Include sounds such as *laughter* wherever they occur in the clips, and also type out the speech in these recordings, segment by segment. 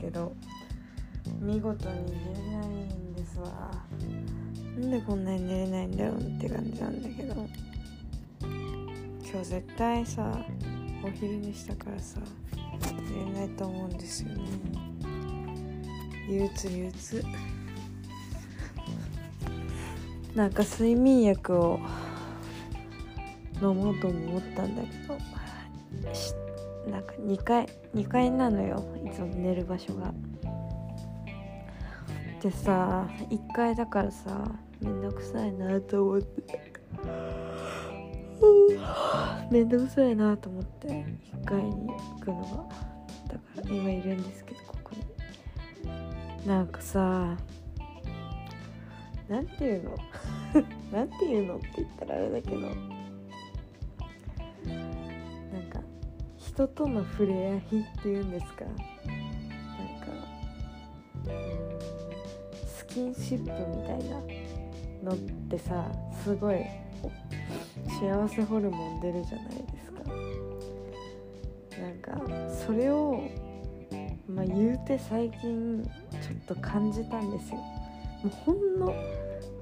けど見事に寝れないんですわ。なんでこんなに寝れないんだろうって感じなんだけど。今日絶対さお昼寝したからさ寝れないと思うんですよね。憂鬱憂鬱。*laughs* なんか睡眠薬を飲もうとも思ったんだけどなんか2階2階なのよいつも寝る場所が。でさ1階だからさめんどくさいなと思って。*laughs* めんどくさいなと思って1階に行くのが。だから今いるんですけどここに。なんかさなんていうの？*laughs* なんていうのって言ったらあれだけど。人との触れ合いっていうんですか。なんかスキンシップみたいなのってさすごい幸せホルモン出るじゃないですか。なんかそれをまあ言うて最近ちょっと感じたんですよ。もうほんの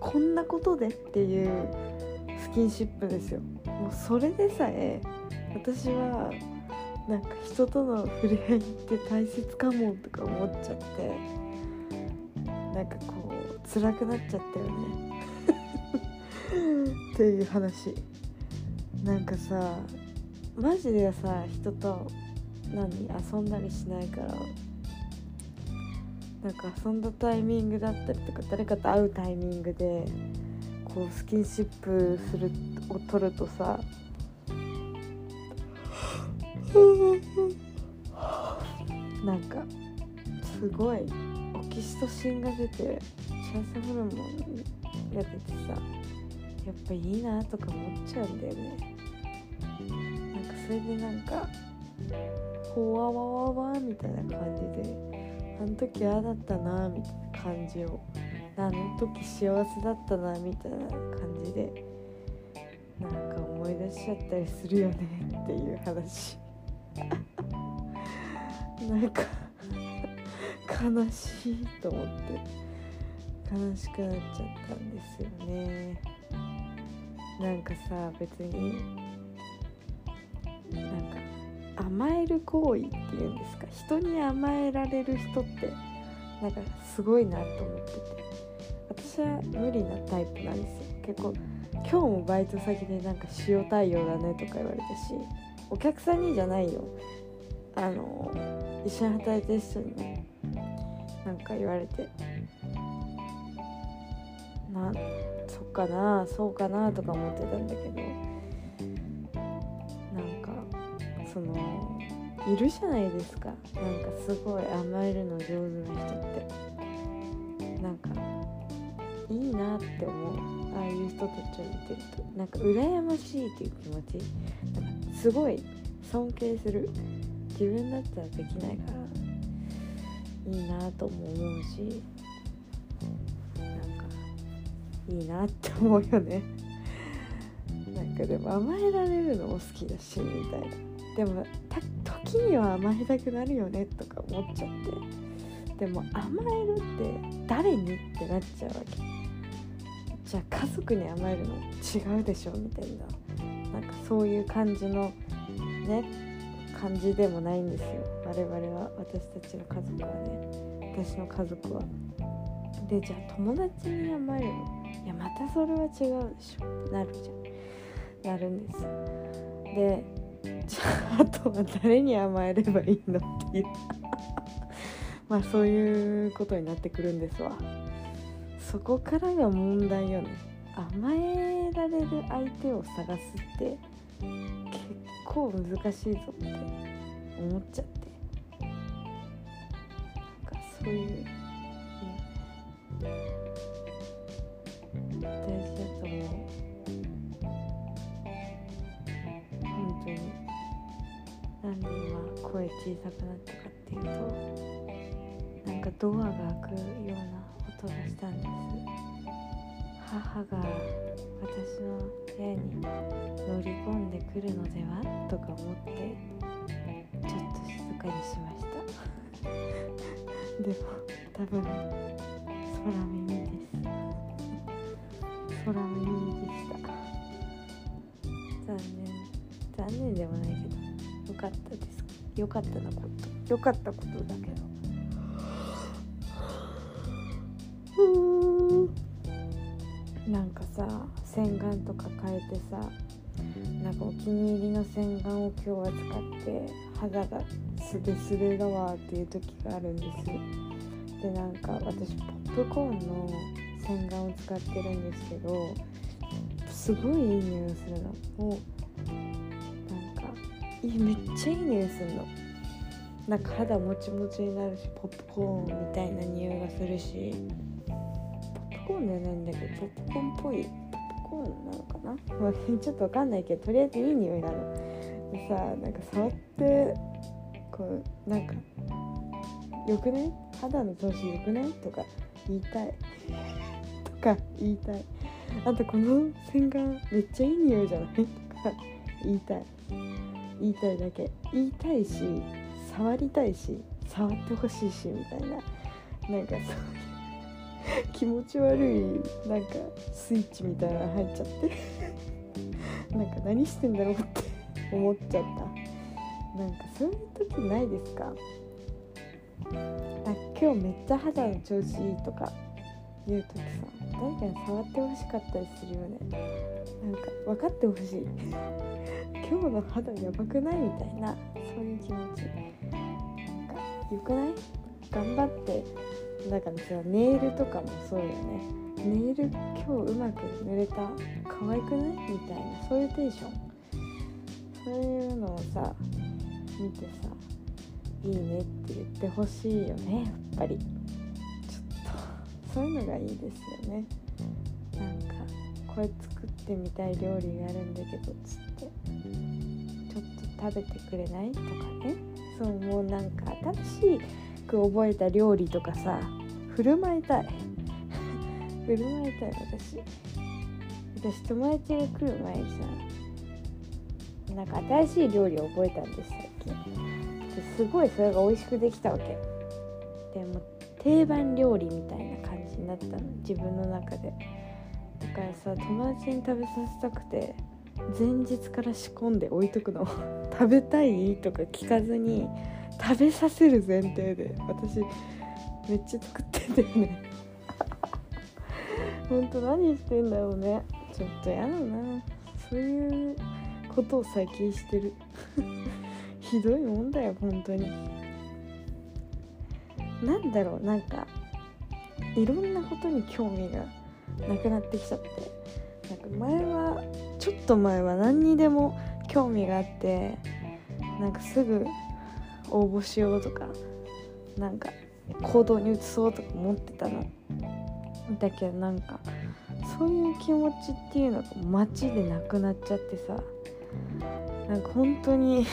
こんなことでっていうスキンシップですよ。もうそれでさえ私はなんか人との触れ合いって大切かもとか思っちゃってなんかこう辛くなっちゃったよね。*laughs* っていう話。なんかさマジでさ人と何遊んだりしないからなんか遊んだタイミングだったりとか誰かと会うタイミングでこうスキンシップするを取るとさなんかすごいオキシトシンが出て幸せホルモンが出てさやっぱいいなとか思っちゃうんだよね。なんかそれでなんかほわわわわみたいな感じであの時ああだったなみたいな感じをあの時幸せだったなみたいな感じでなんか思い出しちゃったりするよねっていう話。なんか悲しいと思って悲しくなっちゃったんですよね。なんかさ別になんか甘える行為っていうんですか？人に甘えられる人ってなんかすごいなと思ってて。私は無理なタイプなんですよ。結構今日もバイト先でなんか塩対応だねとか言われたしお客さんにじゃないよ。あの一緒に働いてる人にねんか言われてなそっかなそうかなとか思ってたんだけどなんかそのいるじゃないですか。なんかすごい甘えるの上手な人って。なんかいいなって思う。ああいう人たちを見てると。なんか羨ましいっていう気持ち。なんかすごい尊敬する。自分だったらできないからいいなとも思うしなんかいいなって思うよね。*laughs* なんかでも甘えられるのも好きだしみたいな。でも時には甘えたくなるよねとか思っちゃって。でも甘えるって誰にってなっちゃうわけ。じゃあ家族に甘えるの違うでしょみたいな。なんかそういう感じのね感じでもないんですよ。我々は私たちの家族はね。私の家族は。でじゃあ友達に甘えるのいやまたそれは違うでしょ。なるじゃん。なるんです。でじゃああとは誰に甘えればいいのっていう。*laughs* まあそういうことになってくるんですわ。そこからが問題よね。甘えられる相手を探すって。構難しいぞって思っちゃって。なんかそういう、大事だと思う。本当に。なんで今声小さくなったかっていうとなんかドアが開くような音がしたんです。母が私の部屋に乗り込んでくるのでは？とか思ってちょっと静かにしました。*laughs* でも多分空耳です。空耳でした。残念。残念でもないけどよかったです。よかったなこと。よかったことだけど。なんかさ洗顔とか変えてさなんかお気に入りの洗顔を今日は使って肌がスベスベだわっていう時があるんです。でなんか私ポップコーンの洗顔を使ってるんですけどすごいいい匂いするの。もうなんかいめっちゃいい匂いするの。なんか肌もちもちになるしポップコーンみたいな匂いがするし。ポップコーンじゃないんだけどポップコーンっぽいまあ、ちょっとわかんないけどとりあえずいい匂いなの。でさなんか触ってこうなんか「よくね肌の調子よくね?」とか言いたい。とか言いたい。あとこの洗顔めっちゃいい匂いじゃない？とか言いたい。言いたいだけ。言いたいし触りたいし触ってほしいしみたいな。なんかそういう *laughs* 気持ち悪いなんかスイッチみたいなの入っちゃって。*laughs* なんか何してんだろうって。*laughs* 思っちゃった。なんかそういう時ないですか？あ今日めっちゃ肌の調子いいとか。言う時さ誰かに触ってほしかったりするよね。なんか分かってほしい。今日の肌やばくないみたいな。そういう気持ち。なんかよくない？頑張って。だからさネイルとかもそうよね。ネイル今日うまく塗れた？可愛くない？みたいな。そういうテンション。そういうのをさ見てさいいねって言ってほしいよね。やっぱり。ちょっと。そういうのがいいですよね。なんかこれ作ってみたい料理があるんだけどつって。ちょっと食べてくれない？とかね。そうもうなんか新しく覚えた料理とかさ振る舞いたい。*laughs* 振る舞いたい私。私友達が来る前にさなんか新しい料理を覚えたんです最近。ですごいそれが美味しくできたわけ。でも定番料理みたいな感じになったの自分の中で。だからさ友達に食べさせたくて前日から仕込んで置いとくの *laughs* 食べたい？とか聞かずに食べさせる前提で私めっちゃ作ってんだよね。ほんと何してんだろうね。ちょっとやだな。そういうことを最近してる。*laughs* ひどいもんだよ本当に。なんだろうなんかいろんなことに興味がなくなってきちゃって。なんか前はちょっと前は何にでも興味があってなんかすぐ応募しようとかなんか行動に移そうとか思ってたの。だけどなんかそういう気持ちっていうのが街でなくなっちゃってさ。なんか本当に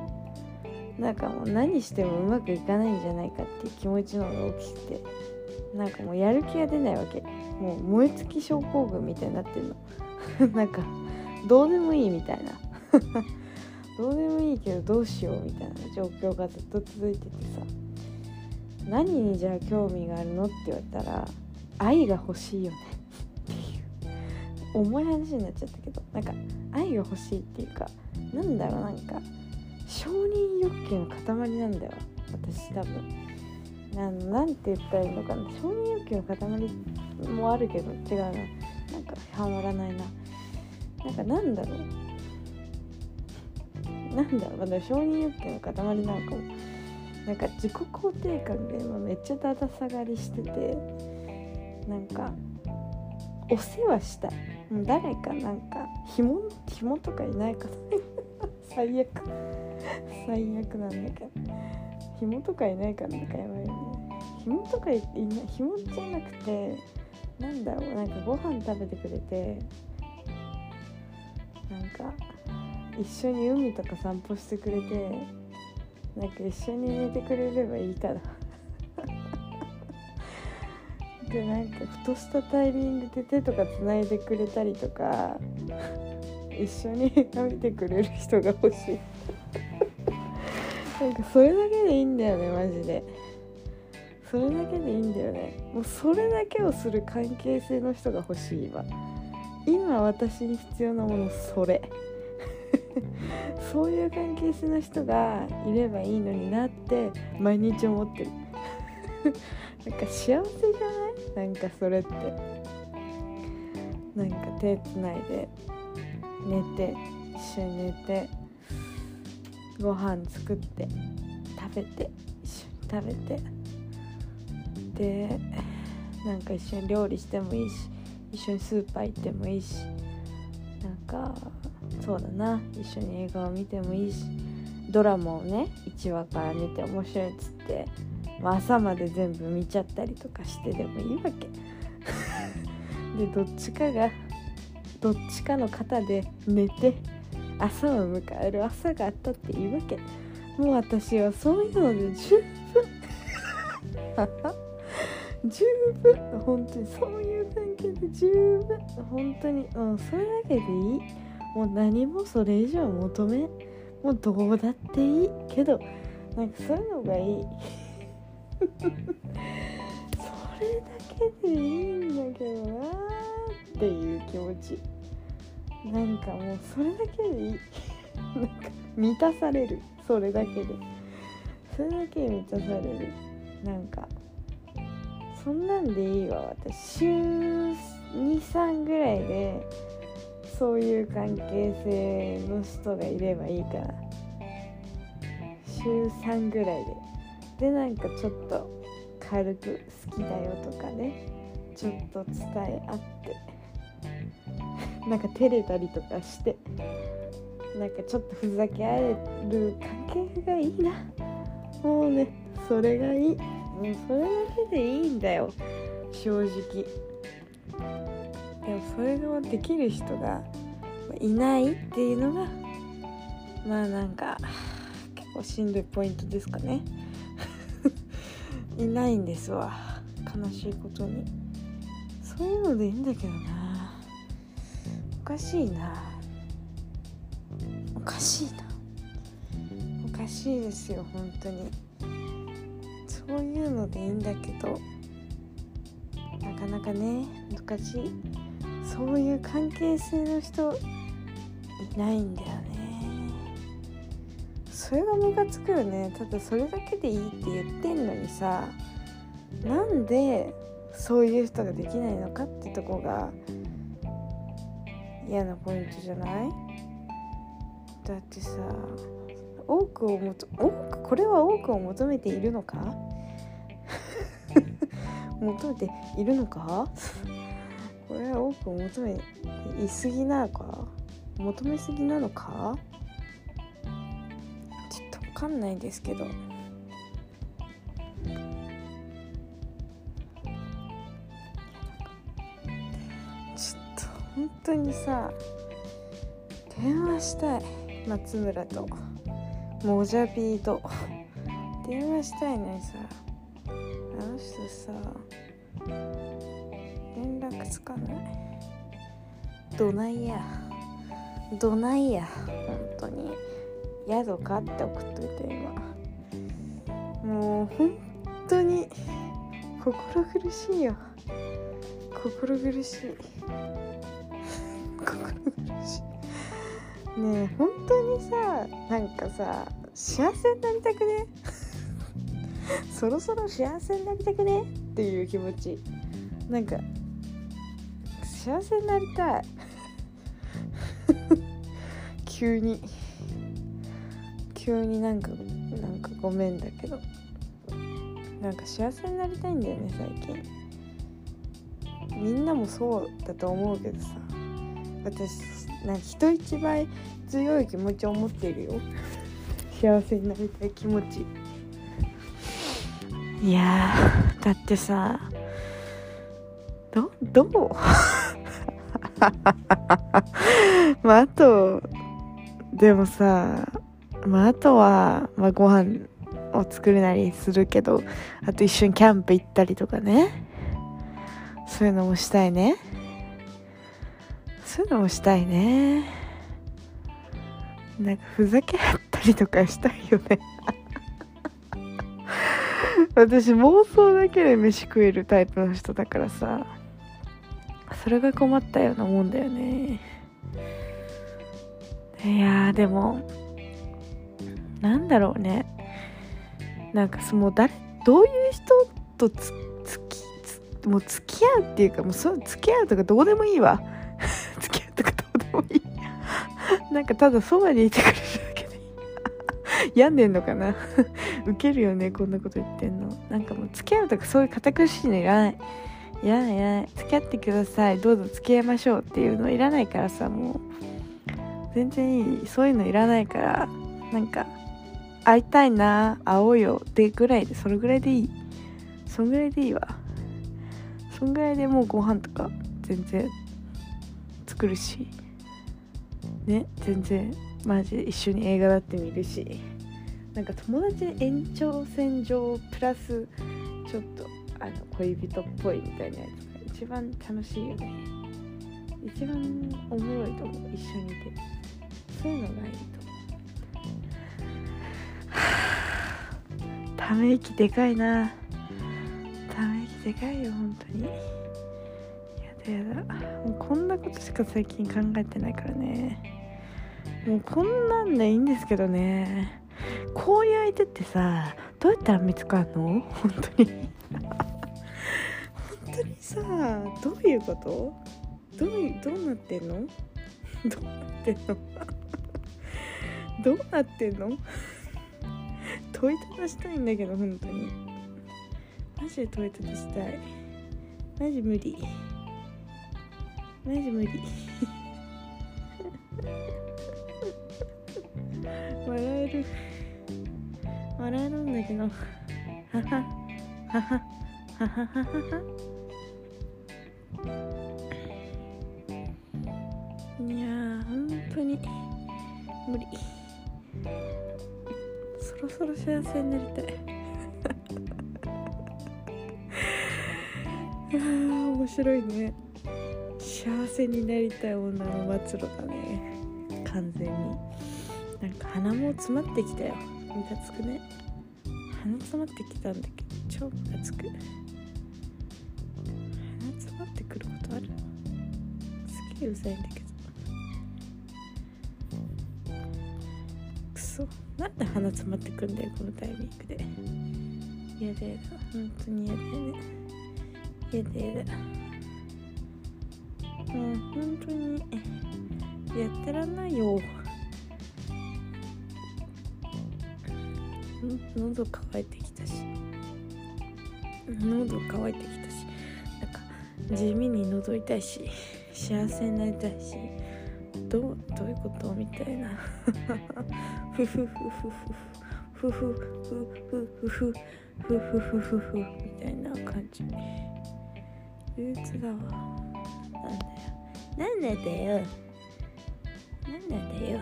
*laughs* なんかもう何してもうまくいかないんじゃないかっていう気持ちの方が大きくて。なんかもうやる気が出ないわけ。もう燃え尽き症候群みたいになってんの。*laughs* なんかどうでもいいみたいな。*laughs* どうでもいいけどどうしようみたいな状況がずっと続いててさ。何にじゃあ興味があるの？って言われたら愛が欲しいよねっていう重い話になっちゃったけどなんか愛が欲しいっていうかなんだろうなんか承認欲求の塊なんだよ。私多分。なんなんて言ったらいいのかな。承認欲求の塊もあるけど違うな。なんかはまらないな。なんかなんだろう。なんだろう。まだ承認欲求の塊なのかも。なんか自己肯定感が今めっちゃだだ下がりしててなんかお世話したい。誰かなんか紐紐とかいないか。*laughs* 最悪。最悪なんだけど。紐とかいないかなんかやばいよね紐とかいない紐じゃなくてなんだろう。なんかご飯食べてくれてなんか一緒に海とか散歩してくれてなんか一緒に寝てくれればいいから *laughs* でなんかふとしたタイミングで手とかつないでくれたりとか一緒に見てくれる人が欲しい。*laughs* なんかそれだけでいいんだよねマジで。それだけでいいんだよね。もうそれだけをする関係性の人が欲しい今。今私に必要なものそれ。*laughs* そういう関係性の人がいればいいのになって毎日思ってる。*laughs* なんか幸せじゃない？なんかそれって。なんか手つないで寝て一緒に寝てご飯作って食べて一緒に食べて。でなんか一緒に料理してもいいし一緒にスーパー行ってもいいしなんかそうだな。一緒に映画を見てもいいしドラマをね1話から見て面白いっつって、まあ、朝まで全部見ちゃったりとかしてでもいいわけ。でどっちかがどっちかの肩で寝て朝を迎える朝があったっていいわけ。もう私はそういうので十分。*laughs* 十分。本当にそういう関係で十分。本当にうんそれだけでいいもう何もそれ以上求めもうどうだっていいけどなんかそういうのがいい。*laughs* それだけでいいんだけどなっていう気持ち。なんかもうそれだけでいい。*laughs* なんか満たされる。それだけで。それだけで満たされる。なんかそんなんでいいわ。私週23ぐらいでそういう関係性の人がいればいいから。週3ぐらいで。でなんかちょっと軽く好きだよとかね。ちょっと伝え合って。*laughs* なんか照れたりとかして。なんかちょっとふざけ合える関係がいいな。もうねそれがいい。もうそれだけでいいんだよ。正直。でもそれができる人がいないっていうのがまあなんか結構しんどいポイントですかね。*laughs* いないんですわ。悲しいことに。そういうのでいいんだけどな。おかしいな。おかしいな。おかしいですよ本当に。そういうのでいいんだけどなかなかね難しい。そういう関係性の人いないんだよね。それがムカつくよね。ただそれだけでいいって言ってんのにさなんでそういう人ができないのかってとこが嫌なポイントじゃない？だってさ多くをもと多くこれは多くを求めているのか？*laughs* 求めているのか？これは多く求めいすぎなのか？求めすぎなのか？ちょっと分かんないですけど。ちょっと本当にさ電話したい。松村とモジャビーと。電話したいのにさあの人さ連絡つかない。どないや。どないや。本当に。宿かって送っといて今。もう本当に。心苦しいよ。心苦しい。心苦しい。ねえ本当にさなんかさ幸せになりたくね。そろそろ幸せになりたくね。っていう気持ち。なんか幸せになりたい。*laughs* 急に。急になんかなんかごめんだけど。なんか幸せになりたいんだよね最近。みんなもそうだと思うけどさ。私な人一倍強い気持ちを持っているよ。幸せになりたい気持ち。いやだってさどどう？*laughs* まああとでもさまああとは、まあ、ご飯を作るなりするけどあと一緒にキャンプ行ったりとかね。そういうのもしたいね。そういうのもしたいね。なんかふざけ合ったりとかしたいよね。*laughs* 私妄想だけで飯食えるタイプの人だからさ。それが困ったようなもんだよね。いやでもなんだろうね。なんかその誰どういう人とつつきつもう付き合うっていうかもうそう付き合うとかどうでもいいわ。*laughs* 付き合うとかどうでもいい。なんかただそばにいてくれるだけで病んでんのかな。ウケるよねこんなこと言ってんの。なんかもう付き合うとかそういう堅苦しいのいらない。いらないいらない付き合ってくださいどうぞ付き合いましょうっていうのいらないからさもう全然いいそういうのいらないからなんか会いたいな会おうよってぐらいでそれぐらいでいいそんぐらいでいい。わそんぐらいでもうご飯とか全然作るしね全然マジで一緒に映画だって見るしなんか友達延長線上プラスちょっとあの恋人っぽいみたいなやつが一番楽しいよね。一番おもろいと思う一緒にいて。そういうのがいいと思う。ため息でかいな。ため息でかいよ本当に。やだやだ。もうこんなことしか最近考えてないからね。もうこんなんでいいんですけどね。こういう相手ってさどうやったら見つかるの？本当に。本当にさどういうこと？どういうどうなってんの？どうなってんの？*laughs* *laughs* どうなってんの？問いただしたいんだけど本当に。マジで問いただしたい。マジ無理。マジ無理。*laughs* 笑える。笑えるんだけど。ははは。はは。はは。はは。無理。そろそろ幸せになりたい。*laughs* いやー面白いね。幸せになりたい女の末路だね。完全に。なんか鼻も詰まってきたよ。ムカつくね。鼻詰まってきたんだけど超ムカつく。鼻詰まってくることある？すげえうざいんだけど。クソなんで鼻詰まってくんだよこのタイミングで。やだやだ。本当にやだやだやだやだ。もう本当にやってらんないよ。喉乾いてきたし。喉乾いてきたし。なんか地味に喉痛いし幸せになりたいし。どうどういうこと？みたいな。ふふふふふふふふふふふふふふふふみたいな感じ憂鬱だわなんだよなんだよなんなんだよ。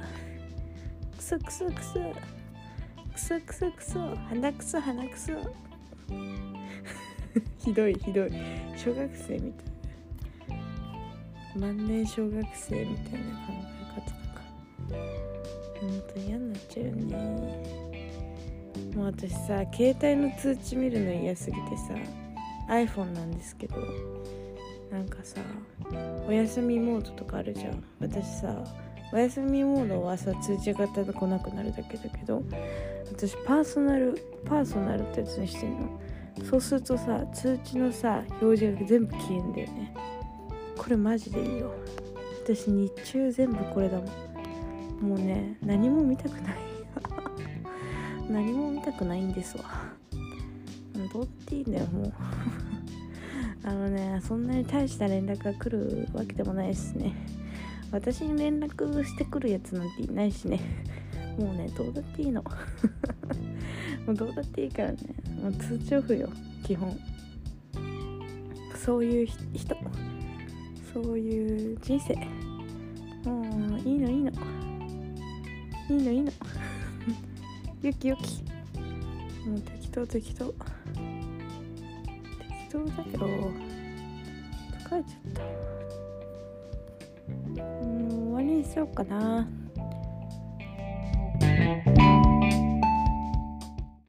クソクソクソクソクソクソ鼻クソ鼻クソ *laughs* ひどいひどい。小学生みたい。万年小学生みたいな考え方とか。ほんと嫌になっちゃうよね。もう私さ携帯の通知見るの嫌すぎてさ iPhone なんですけどなんかさお休みモードとかあるじゃん。私さお休みモードはさ通知型で来なくなるだけだけど私パーソナルパーソナルってやつにしてんの。そうするとさ通知のさ表示が全部消えんだよね。これマジでいいよ。私日中全部これだもん。もうね何も見たくない。*laughs* 何も見たくないんですわ。どうっていいんだよもう。*laughs* あのねそんなに大した連絡が来るわけでもないですね。私に連絡してくるやつなんていないしね。もうねどうだっていいの。*laughs* もうどうだっていいからね。もう通知オフよ基本。そういう人。そういう人生。もういいのいいの。いいのいいの。よきよきもう適当適当。適当だけど疲れちゃったもう終わりにしようかな。